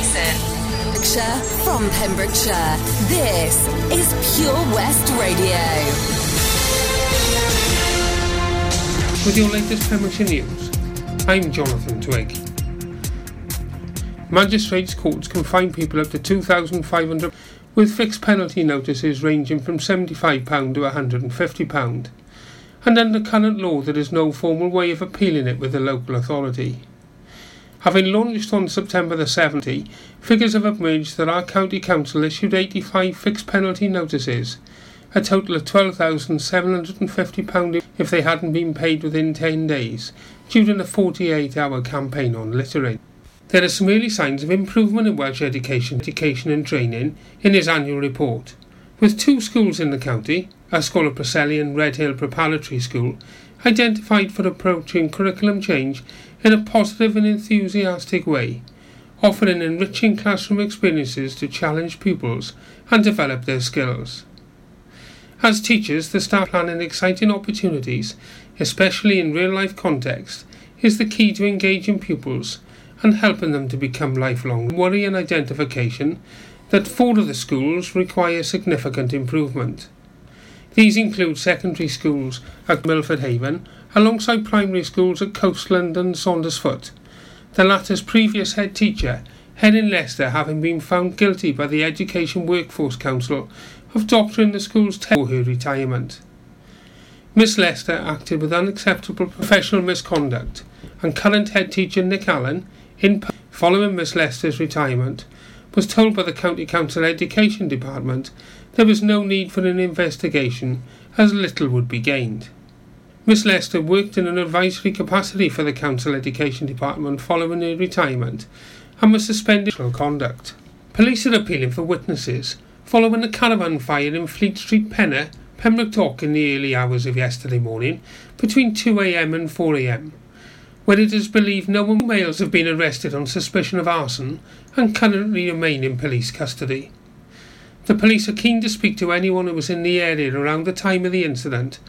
Pembrokeshire, from Pembrokeshire, this is Pure West Radio. With your latest Pembrokeshire news, I'm Jonathan Twig. Magistrates' courts can fine people up to £2,500 with fixed penalty notices ranging from £75 to £150. And under current law, there is no formal way of appealing it with the local authority. Having launched on September the 70, figures have emerged that our county council issued 85 fixed penalty notices, a total of £12,750 if they hadn't been paid within 10 days, during a 48 hour campaign on littering. There are some early signs of improvement in Welsh education, education and training in his annual report, with two schools in the county, Ysgol Preseli and Redhill Preparatory School, identified for approaching curriculum change in a positive and enthusiastic way, offering enriching classroom experiences to challenge pupils and develop their skills. As teachers, the staff planning exciting opportunities, especially in real life context, is the key to engaging pupils and helping them to become lifelong. Worry and identification that four of the schools require significant improvement. These include secondary schools at Milford Haven, alongside primary schools at Coastland and Saundersfoot. The latter's previous head teacher, Helen Lester, having been found guilty by the Education Workforce Council of doctoring the school's for her retirement. Miss Lester acted with unacceptable professional misconduct, and current head teacher Nick Allen, in following Miss Lester's retirement, was told by the County Council Education Department there was no need for an investigation as little would be gained. Miss Lester worked in an advisory capacity for the Council Education Department following her retirement and was suspended for conduct. Police are appealing for witnesses following a caravan fire in Fleet Street, Pennar, Pembroke in the early hours of yesterday morning between 2am and 4am, where it is believed no one males have been arrested on suspicion of arson and currently remain in police custody. The police are keen to speak to anyone who was in the area around the time of the incident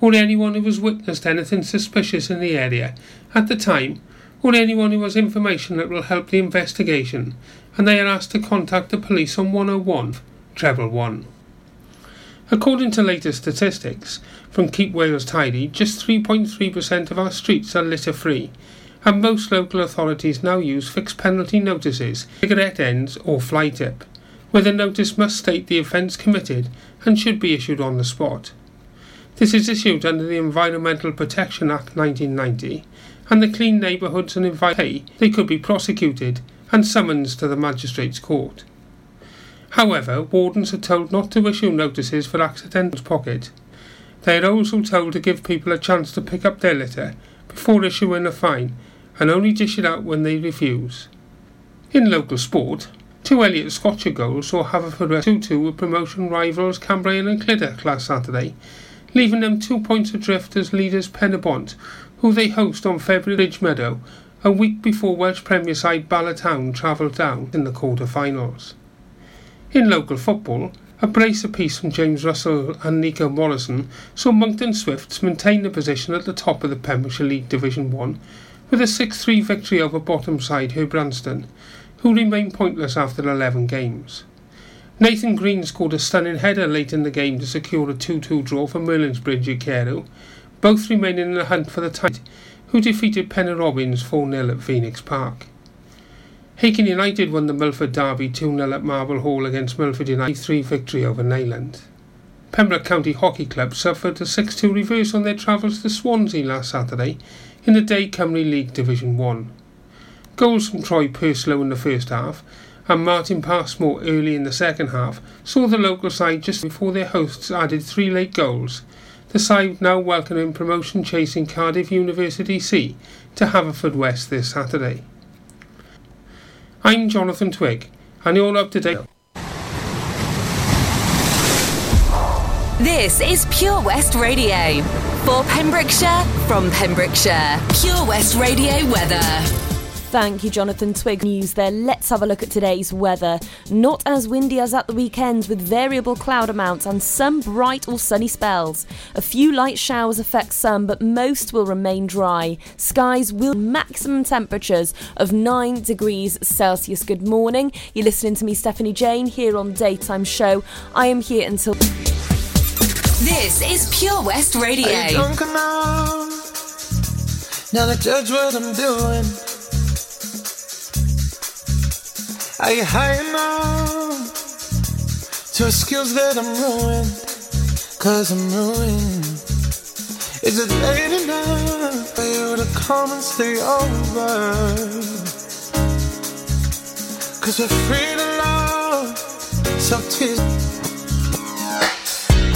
or anyone who has witnessed anything suspicious in the area at the time, or anyone who has information that will help the investigation, and they are asked to contact the police on 101 treble 1. According to latest statistics from Keep Wales Tidy, just 3.3% of our streets are litter free, and most local authorities now use fixed penalty notices, cigarette ends, or fly tip, where the notice must state the offence committed and should be issued on the spot. This is issued under the Environmental Protection Act 1990 and the Clean Neighbourhoods and Environment they could be prosecuted and summoned to the Magistrates Court. However, wardens are told not to issue notices for accidental pocket. They are also told to give people a chance to pick up their litter before issuing a fine and only dish it out when they refuse. In local sport, two Elliott Scotcher goals saw Haverford 2 2 with promotion rivals Cambrian and Clydach last Saturday leaving them two points adrift as leaders Pen y Bont, who they host on February Bridge Meadow, a week before Welsh Premier side Bala Town travel down in the quarter-finals. In local football, a brace apiece from James Russell and Nico Morrison saw Monkton Swifts maintain the position at the top of the Pembrokeshire League Division 1 with a 6-3 victory over bottom side Herbrandston, who remain pointless after 11 games. Nathan Green scored a stunning header late in the game to secure a 2-2 draw for Merlinsbridge Ukeru, both remaining in the hunt for the title, who defeated Pennar Robins 4-0 at Phoenix Park. Hakin United won the Milford Derby 2-0 at Marble Hall against Milford United 3 victory over Nayland. Pembroke County Hockey Club suffered a 6-2 reverse on their travels to Swansea last Saturday in the Day Cymru League Division 1. Goals from Troy Purslow in the first half and Martin Passmore early in the second half saw the local side just before their hosts added three late goals. The side now welcoming promotion chasing Cardiff University C to Haverfordwest this Saturday. I'm Jonathan Twig, and you're up to date. This is Pure West Radio. For Pembrokeshire, from Pembrokeshire, Pure West Radio weather. Thank you, Jonathan Twig. News there. Let's have a look at today's weather. Not as windy as at the weekend, with variable cloud amounts and some bright or sunny spells. A few light showers affect some, but most will remain dry. Skies will maximum temperatures of 9 degrees Celsius. Good morning. You're listening to me, Stephanie Jane, here on Daytime Show. I am here until. This is Pure West Radio. Are you drunk enough? Now to judge what I'm doing. Are you high enough to excuse that I'm ruined? Cause I'm ruined. Is it late enough for you to come and stay over? Cause we're free to love, so tease.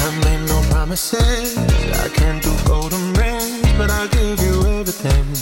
I made no promises, I can't do golden rings, but I'll give you everything.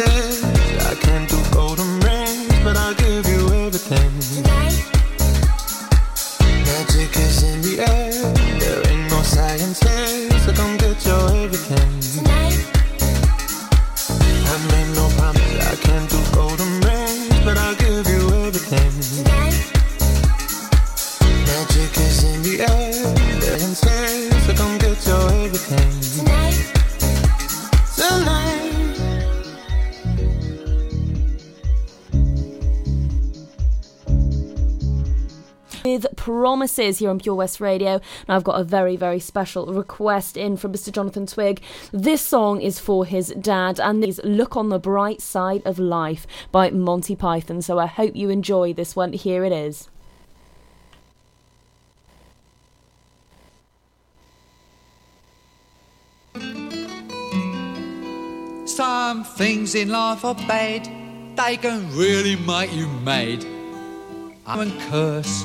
promises. Promises here on Pure West Radio. And I've got a very, very special request in from Mr. Jonathan Twig. This song is for his dad, and this Look on the Bright Side of Life by Monty Python. So I hope you enjoy this one. Here it is. Some things in life are bad, they can really make you mad. I and curse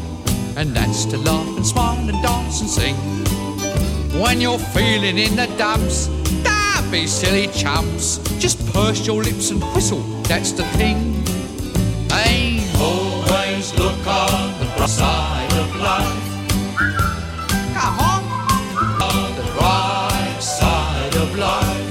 and that's to laugh and smile and dance and sing. When you're feeling in the dumps, don't be silly chumps. Just purse your lips and whistle, that's the thing. Hey, always look on the bright side of life. Come on, on the right side of life.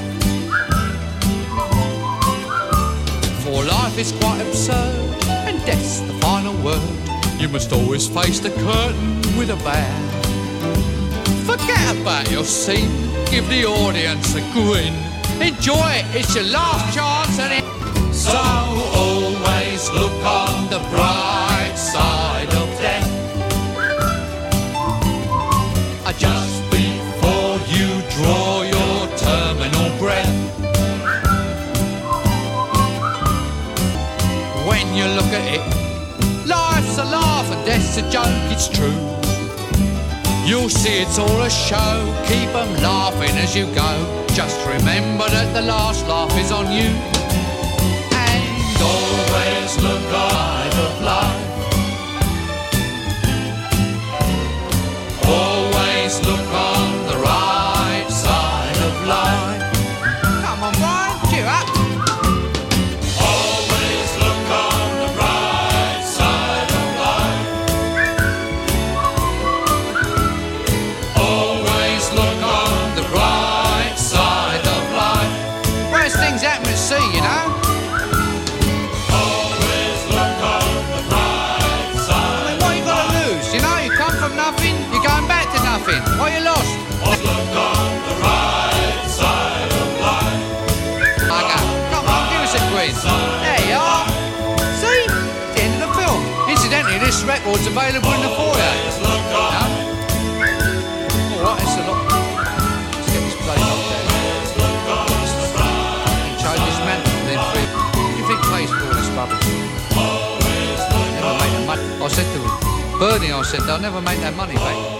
For life is quite absurd, and death's the final word. You must always face the curtain with a bow. Forget about your scene, give the audience a grin. Enjoy it, it's your last chance and it. So always look on the bright side of death. Uh, Just before you draw your terminal breath. When you look at it, death's a joke, it's true. You'll see it's all a show, keep 'em laughing as you go. Just remember that the last laugh is on you. And always look on of life. Available in the foyer. All right, it's a lot. Let's get this place up there. Man. Then. You think this rubbish? Never the money. I said to him, Bernie, I said, they'll never make that money back.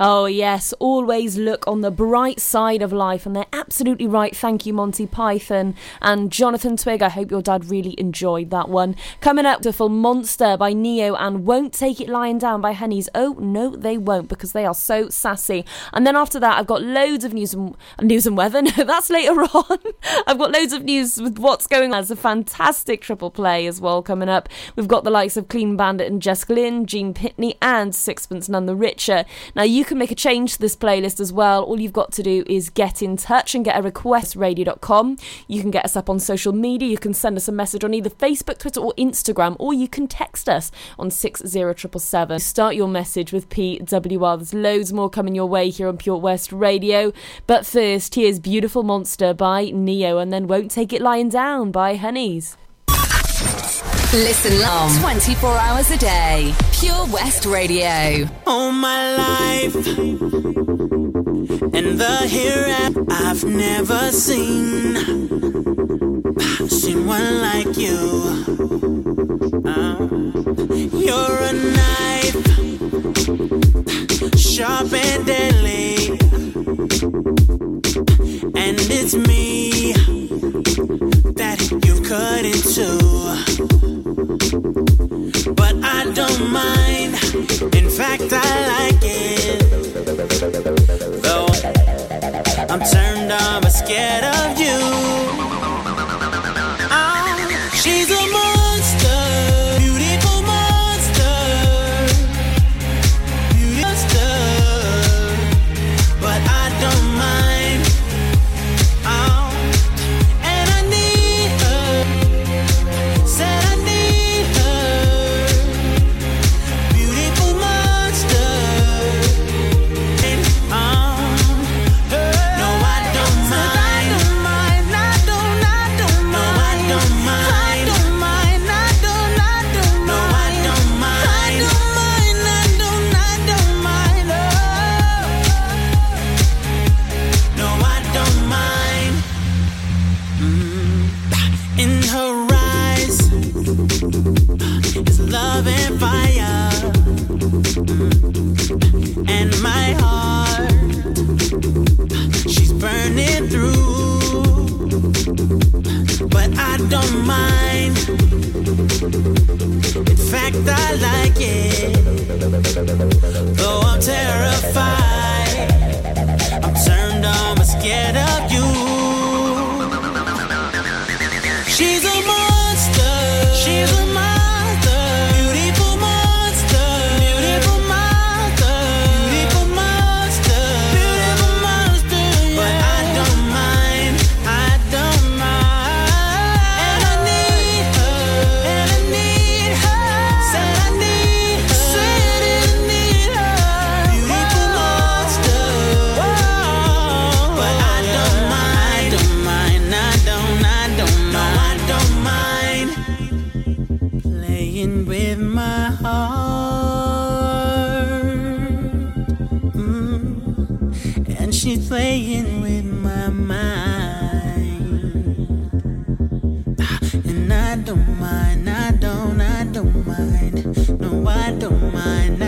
Oh, yes, always look on the bright side of life, and they're absolutely right. Thank you, Monty Python and Jonathan Twig. I hope your dad really enjoyed that one. Coming up, Beautiful Monster by Ne-Yo and Won't Take It Lying Down by Honeyz. Oh, no, they won't because they are so sassy. And then after that, I've got loads of news and, news and weather. No, that's later on. I've got loads of news with what's going on. There's a fantastic triple play as well coming up. We've got the likes of Clean Bandit and Jessica Lynn, Gene Pitney, and Sixpence None the Richer. Now, you can make a change to this playlist as well. All you've got to do is get in touch and get a request radio.com. You can get us up on social media. You can send us a message on either Facebook, Twitter, or Instagram, or you can text us on 60777. Start your message with PWR. There's loads more coming your way here on Pure West Radio. But first, here's Beautiful Monster by Ne-Yo, and then Won't Take It Lying Down by Honeyz. Listen long 24 hours a day. Pure West Radio. all my life. And the hereafter I've never seen seen one like you. Oh. You're a knife, sharp and deadly, and it's me that you cut into but I don't mind. In fact, I like it. Though I'm turned on, but scared of you. don't mind.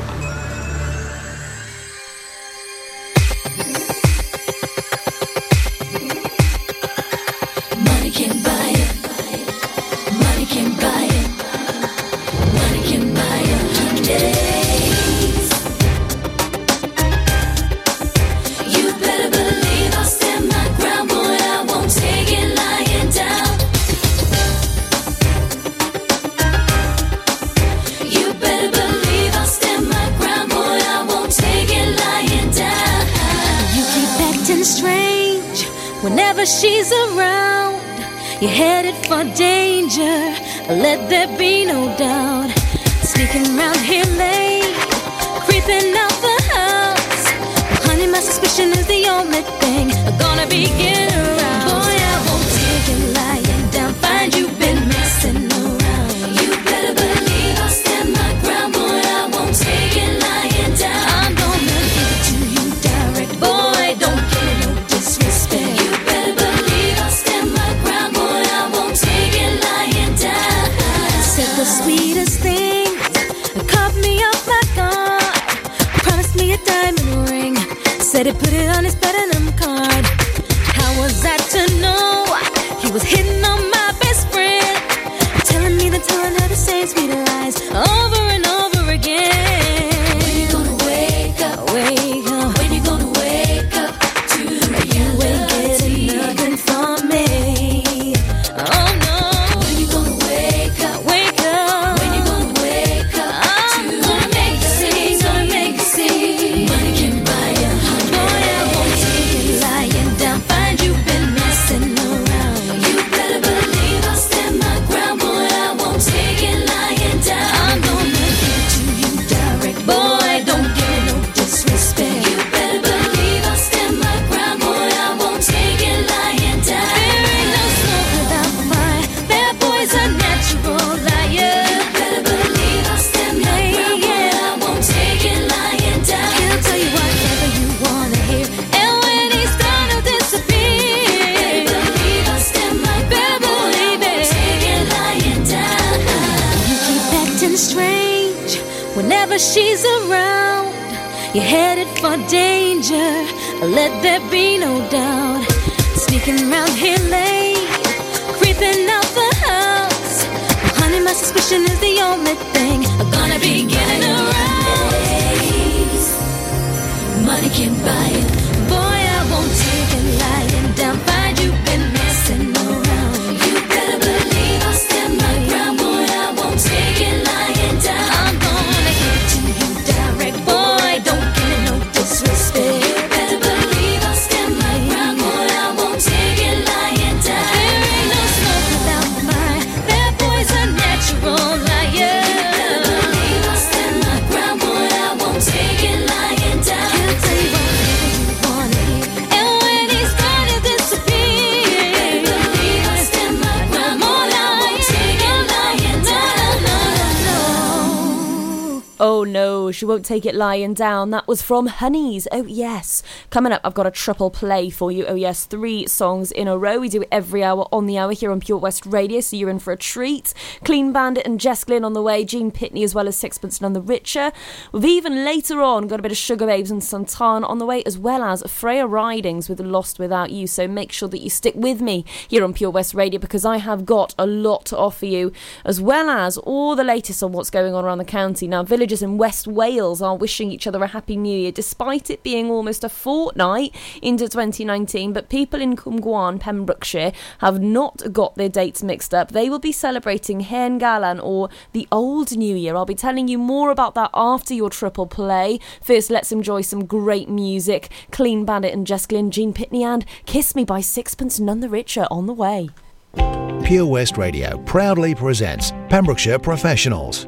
days we lies over and over. You're headed for danger, let there be no doubt. Sneaking around here late, creeping out the house. Well, honey, my suspicion is the only thing I'm gonna be getting around. Money can buy it. Boy, I won't take it lying down. She won't take it lying down. That was from Honeyz. Oh, yes. Coming up, I've got a triple play for you. Oh, yes, three songs in a row. We do it every hour on the hour here on Pure West Radio, so you're in for a treat. Clean Bandit and Jess Glynne on the way, Gene Pitney as well as Sixpence None the Richer. We've even later on got a bit of Sugababes and Santana on the way, as well as Freya Ridings with Lost Without You. So make sure that you stick with me here on Pure West Radio because I have got a lot to offer you, as well as all the latest on what's going on around the county. Now, villagers in West Wales are wishing each other a happy new year, despite it being almost a fortnight into 2019. But people in Cwm Gwaun, Pembrokeshire, have not got their dates mixed up. They will be celebrating Hen Galan or the Old New Year. I'll be telling you more about that after your triple play. First, let's enjoy some great music. Clean Bandit and Jess Glynne, Gene Pitney, and Kiss Me by Sixpence None the Richer on the way. Pure West Radio proudly presents Pembrokeshire Professionals.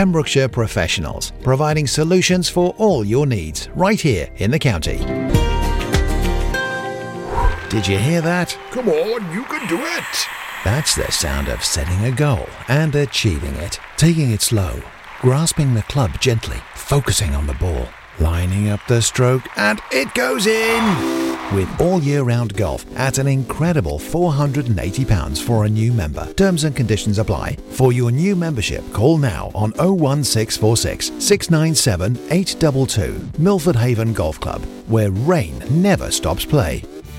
Pembrokeshire Professionals, providing solutions for all your needs right here in the county. Did you hear that? Come on, you can do it. That's the sound of setting a goal and achieving it. Taking it slow, grasping the club gently, focusing on the ball, lining up the stroke, and it goes in! With all year round golf at an incredible £480 for a new member. Terms and conditions apply. For your new membership, call now on 01646 697 822. Milford Haven Golf Club, where rain never stops play.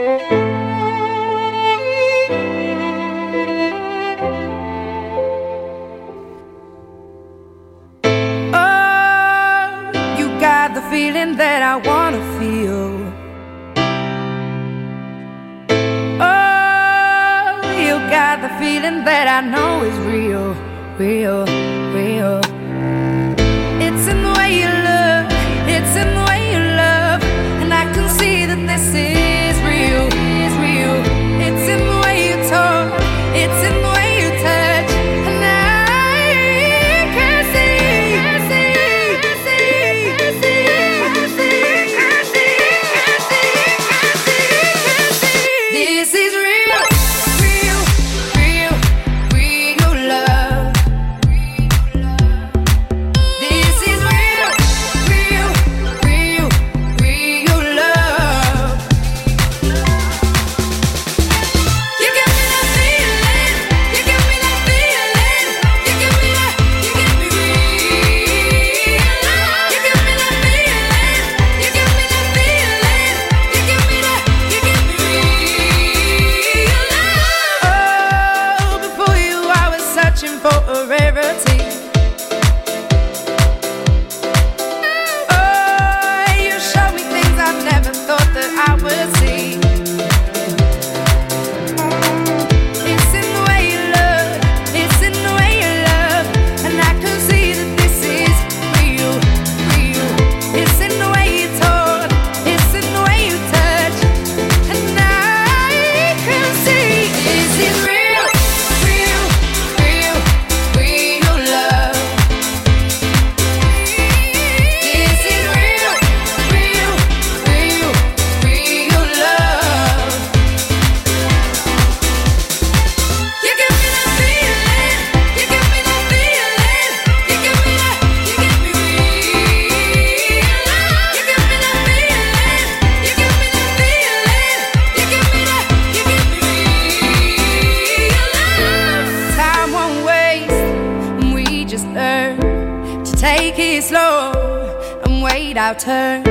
Oh, feeling that I wanna feel. Oh, you got the feeling that I know is real, real, real. Wait our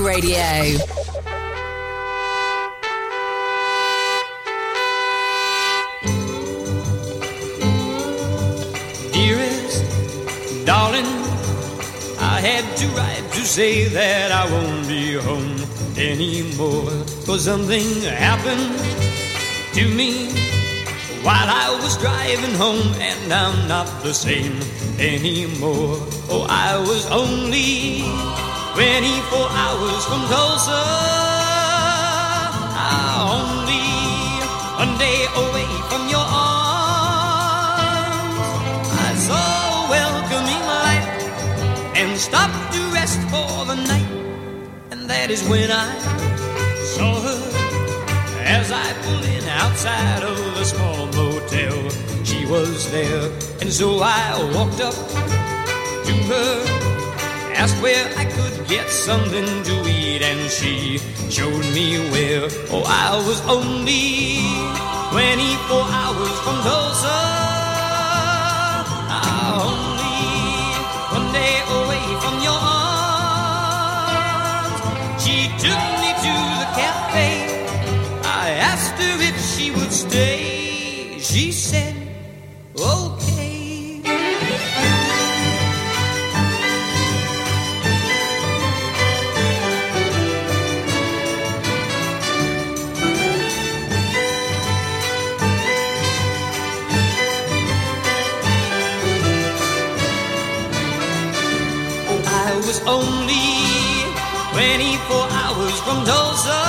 Radio. Dearest, darling, I had to write to say that I won't be home anymore. Cause something happened to me while I was driving home, and I'm not the same anymore. Oh, I was only 24 hours from Tulsa. Ah, only one day away from your arms. I saw a welcoming light and stopped to rest for the night. And that is when I saw her as I pulled in outside of the small motel. She was there, and so I walked up to her, asked where I get something to eat, and she showed me where. Oh, I was only 24 hours from Tulsa. Ah, only one day away from your arms. She took me to the cafe. I asked her if she would stay. She said, from Tulsa.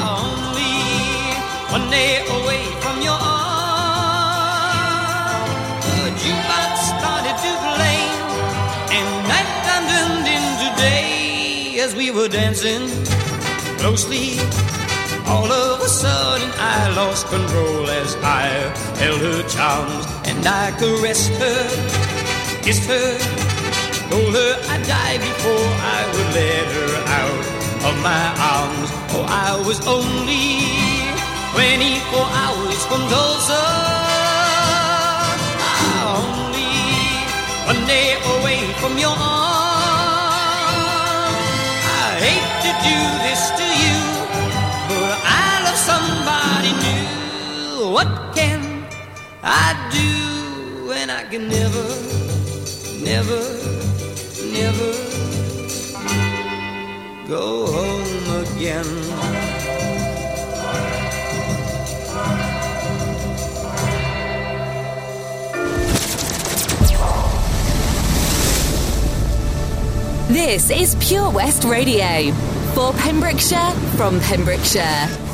Only one day away from your arms. The jukebox started to play, and nighttime turned into day as we were dancing closely. All of a sudden, I lost control as I held her charms and I caressed her, kissed her, told her I'd die before I would let her out of my arms. Oh, I was only 24 hours from Tulsa. Only one day away from your arms. I hate to do this to you, but I love somebody new. What can I do when I can never, never, never go home again? This is Pure West Radio. For Pembrokeshire, from Pembrokeshire.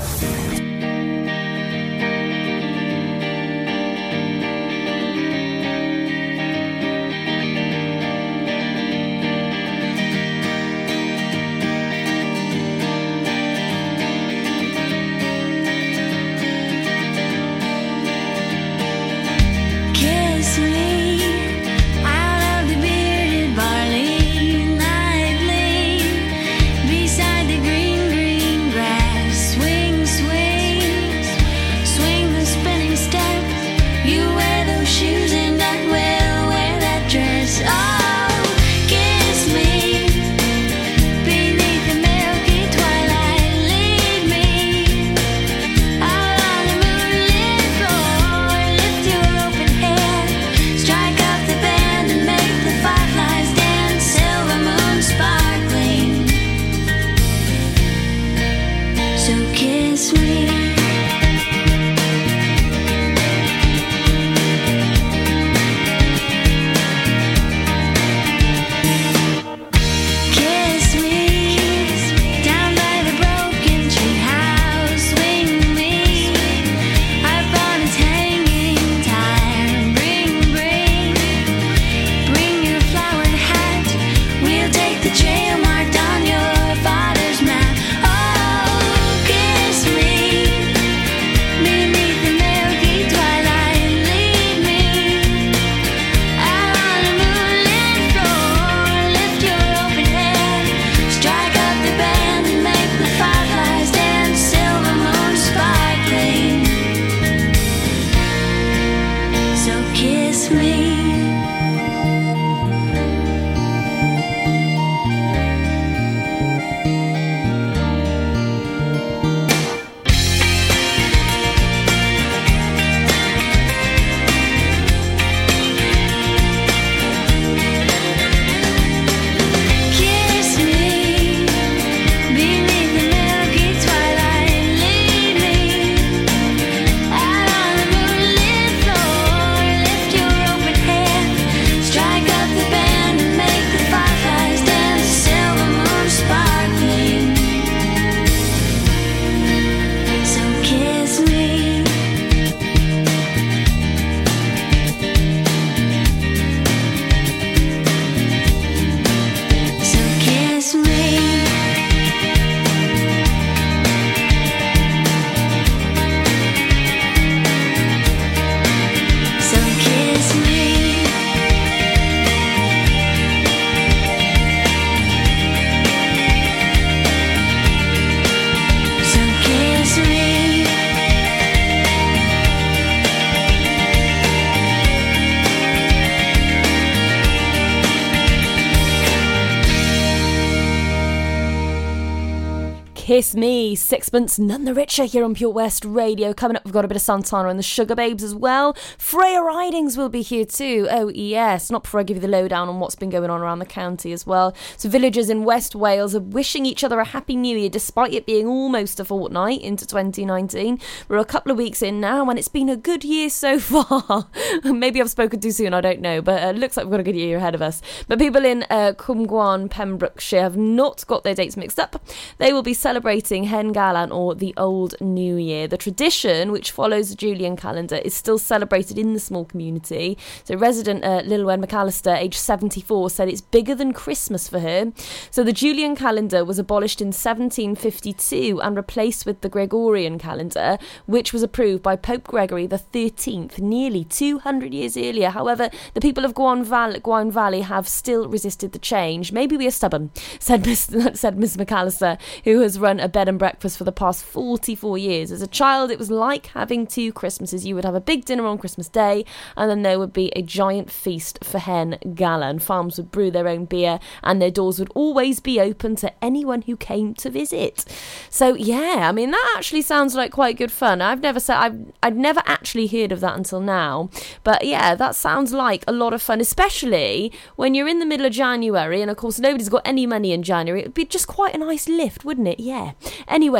Sixpence, None the Richer here on Pure West Radio. Coming up, we've got a bit of Santana and the Sugababes as well. Freya Ridings will be here too. Oh, yes. Not before I give you the lowdown on what's been going on around the county as well. So, villagers in West Wales are wishing each other a happy new year despite it being almost a fortnight into 2019. We're a couple of weeks in now and it's been a good year so far. Maybe I've spoken too soon, I don't know, but it uh, looks like we've got a good year ahead of us. But people in uh, Pembrokeshire have not got their dates mixed up. They will be celebrating celebrating Hen Galan or the Old New Year. The tradition, which follows the Julian calendar, is still celebrated in the small community. So, resident uh, Lilwen McAllister, aged 74, said it's bigger than Christmas for her. So, the Julian calendar was abolished in 1752 and replaced with the Gregorian calendar, which was approved by Pope Gregory XIII nearly 200 years earlier. However, the people of Gwaun Valley, Valley have still resisted the change. Maybe we are stubborn, said Miss, said Miss McAllister, who has run a bed and breakfast for the past 44 years. As a child, it was like having two Christmases. You would have a big dinner on Christmas Day, and then there would be a giant feast for Hen Galan, and Farms would brew their own beer, and their doors would always be open to anyone who came to visit. So yeah, I mean that actually sounds like quite good fun. I've never said I've I've never actually heard of that until now, but yeah, that sounds like a lot of fun, especially when you're in the middle of January, and of course nobody's got any money in January. It'd be just quite a nice lift, wouldn't it? Yeah yeah.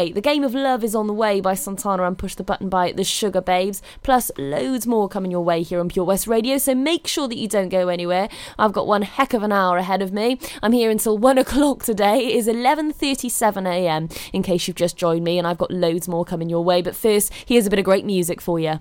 Anyway, the game of love is on the way by Santana and Push the Button by the Sugababes, plus loads more coming your way here on Pure West Radio. So make sure that you don't go anywhere. I've got one heck of an hour ahead of me. I'm here until one o'clock today. It is 11:37 a.m. In case you've just joined me, and I've got loads more coming your way. But first, here's a bit of great music for you.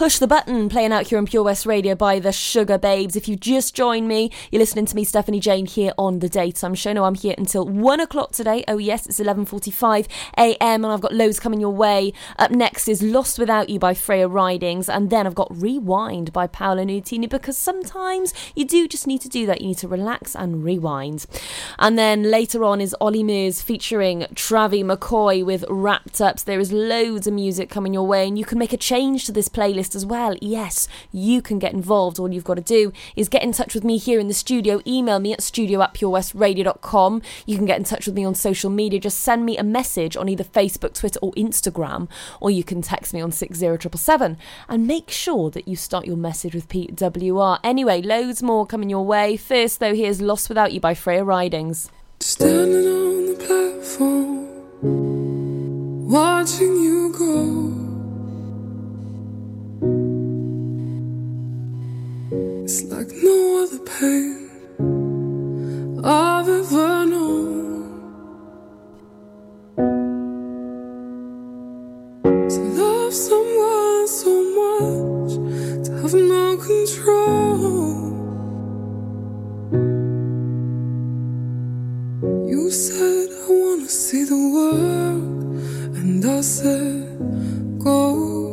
Push the Button, playing out here on Pure West Radio by the Sugababes. If you just joined me, you're listening to me, Stephanie Jane, here on the Daytime Show. No, I'm here until one o'clock today. Oh yes, it's 11:45 a.m. and I've got loads coming your way. Up next is Lost Without You by Freya Ridings, and then I've got Rewind by Paolo Nutini because sometimes you do just need to do that. You need to relax and rewind. And then later on is Olly Murs featuring Travie McCoy with Wrapped Ups. There is loads of music coming your way, and you can make a change to this playlist as well. Yes, you can get involved. All you've got to do is get in touch with me here in the studio. Email me at studio at purewestradio.com. You can get in touch with me on social media. Just send me a message on either Facebook, Twitter, or Instagram, or you can text me on 60777. And make sure that you start your message with PWR. Anyway, loads more coming your way. First, though, here's Lost Without You by Freya Ridings. Standing on the platform, watching you go. It's like no other pain I've ever known. To love someone so much, to have no control. You said I wanna see the world, and I said go.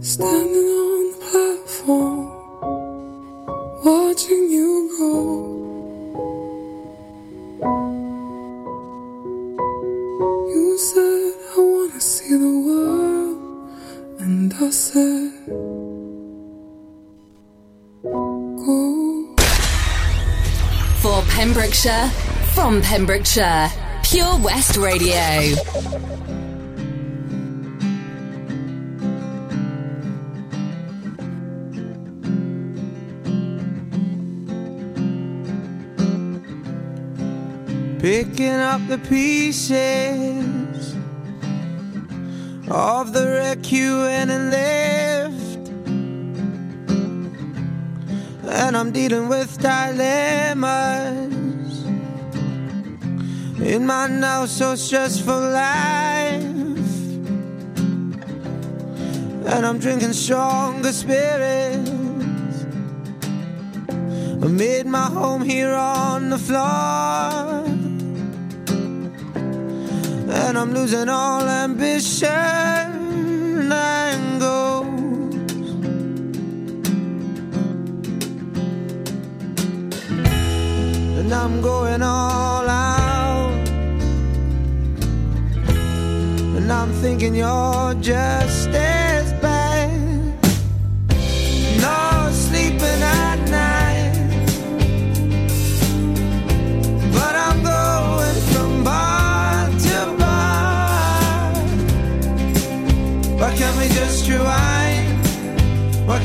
Standing on the platform, watching you go. You said I wanna see the world, and I said go. For Pembrokeshire, from Pembrokeshire, Pure West Radio. Picking up the pieces of the wreck you went and left. And I'm dealing with dilemmas in my now so stressful life. And I'm drinking stronger spirits. I made my home here on the floor. And I'm losing all ambition and goals. And I'm going all out. And I'm thinking you're just as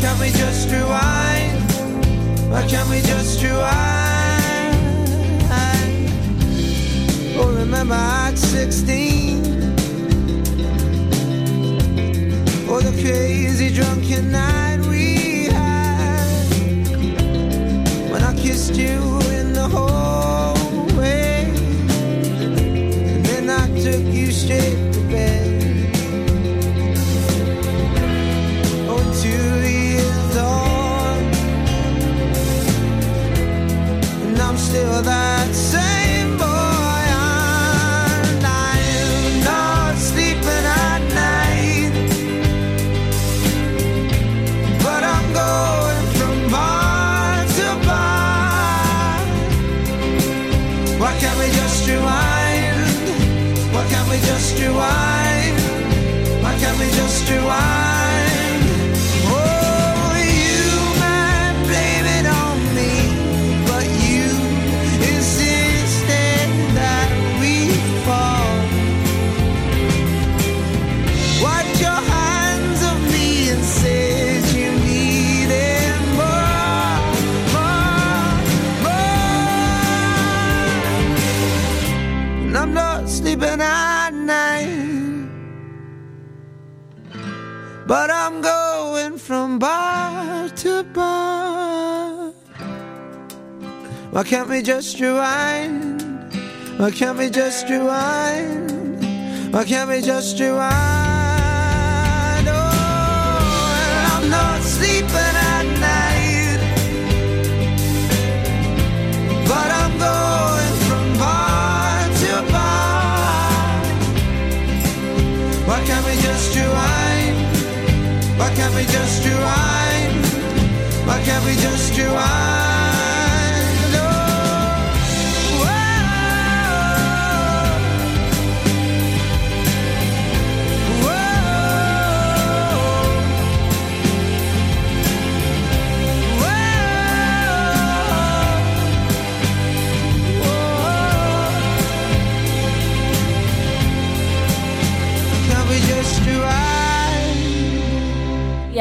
can't we just rewind? Why can't we just rewind? Oh, remember at 16. Oh, the crazy drunken night we had when I kissed you in the hallway, and then I took you straight that Why can't we just rewind? Why can't we just rewind? Why can't we just rewind? Oh, and I'm not sleeping at night. But I'm going from bar to bar. Why can't we just rewind? Why can't we just rewind? Why can't we just rewind?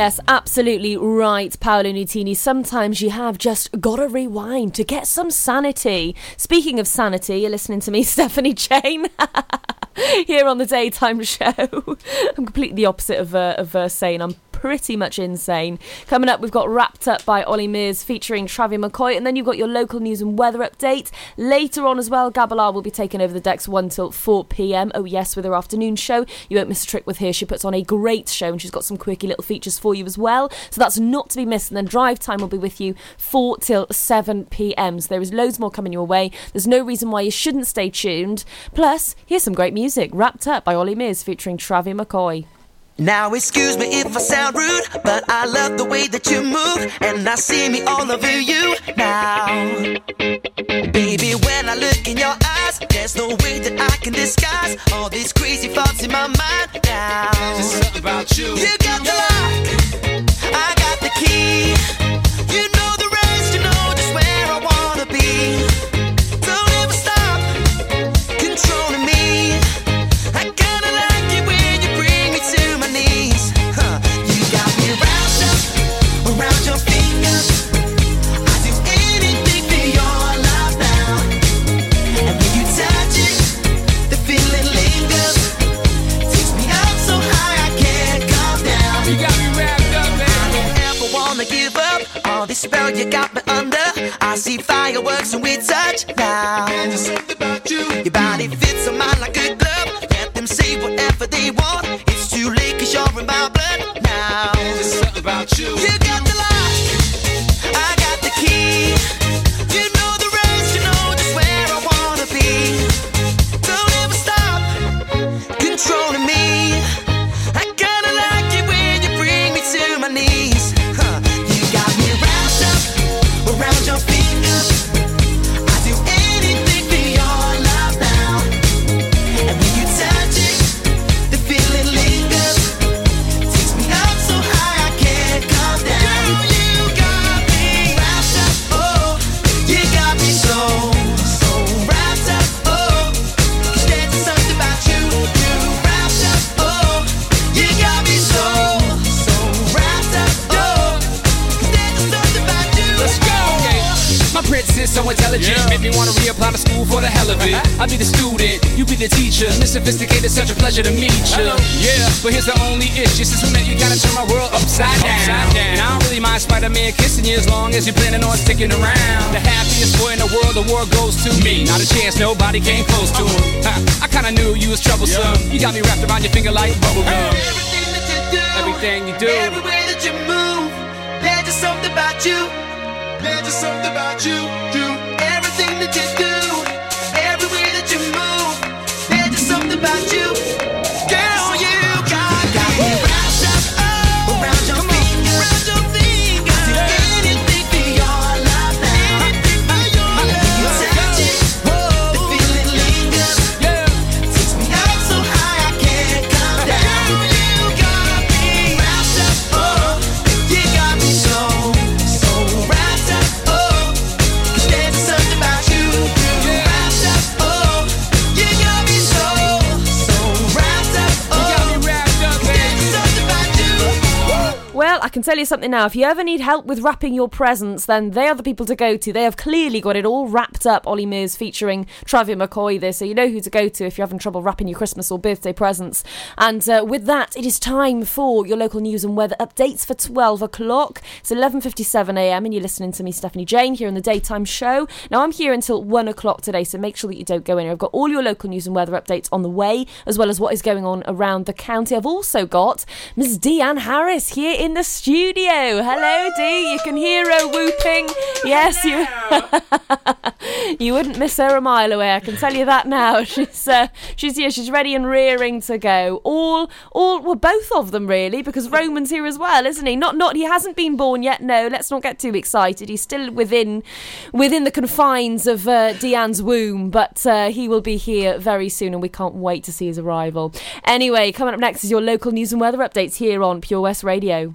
Yes, absolutely right, Paolo Nutini. Sometimes you have just got to rewind to get some sanity. Speaking of sanity, you're listening to me, Stephanie Jane, here on the daytime show. I'm completely the opposite of, uh, of uh, saying I'm pretty much insane. Coming up, we've got Wrapped Up by Olly Murs featuring Travis McCoy, and then you've got your local news and weather update. Later on as well, Gabalar will be taking over the decks 1 till 4 pm. Oh, yes, with her afternoon show. You won't miss a trick with her. She puts on a great show and she's got some quirky little features for you as well. So that's not to be missed. And then Drive Time will be with you 4 till 7 pm. So there is loads more coming your way. There's no reason why you shouldn't stay tuned. Plus, here's some great music Wrapped Up by Olly Murs featuring Travis McCoy. Now excuse me if I sound rude, but I love the way that you move, and I see me all over you now. Baby, when I look in your eyes, there's no way that I can disguise all these crazy thoughts in my mind now. There's something about you. You got the lock, I got the key. Around your finger like bubblegum. Everything you do. Every way that you move, there's just something about you. There's just something about you. You. Everything that you do, can tell you something now. If you ever need help with wrapping your presents, then they are the people to go to. They have clearly got it all wrapped up. Olly Murs featuring Travie McCoy there, so you know who to go to if you're having trouble wrapping your Christmas or birthday presents. And uh, with that, it is time for your local news and weather updates for 12 o'clock. It's 11:57 a.m. and you're listening to me, Stephanie Jane, here on the daytime show. Now I'm here until one o'clock today, so make sure that you don't go in. I've got all your local news and weather updates on the way, as well as what is going on around the county. I've also got Ms. Deanne Harris here in the studio. Hello, Dee. You can hear her whooping. Yes, you. you wouldn't miss her a mile away. I can tell you that now. She's uh, she's here. She's ready and rearing to go. All all well, both of them really, because Roman's here as well, isn't he? Not not he hasn't been born yet. No, let's not get too excited. He's still within within the confines of uh, Deanne's womb, but uh, he will be here very soon, and we can't wait to see his arrival. Anyway, coming up next is your local news and weather updates here on Pure West Radio.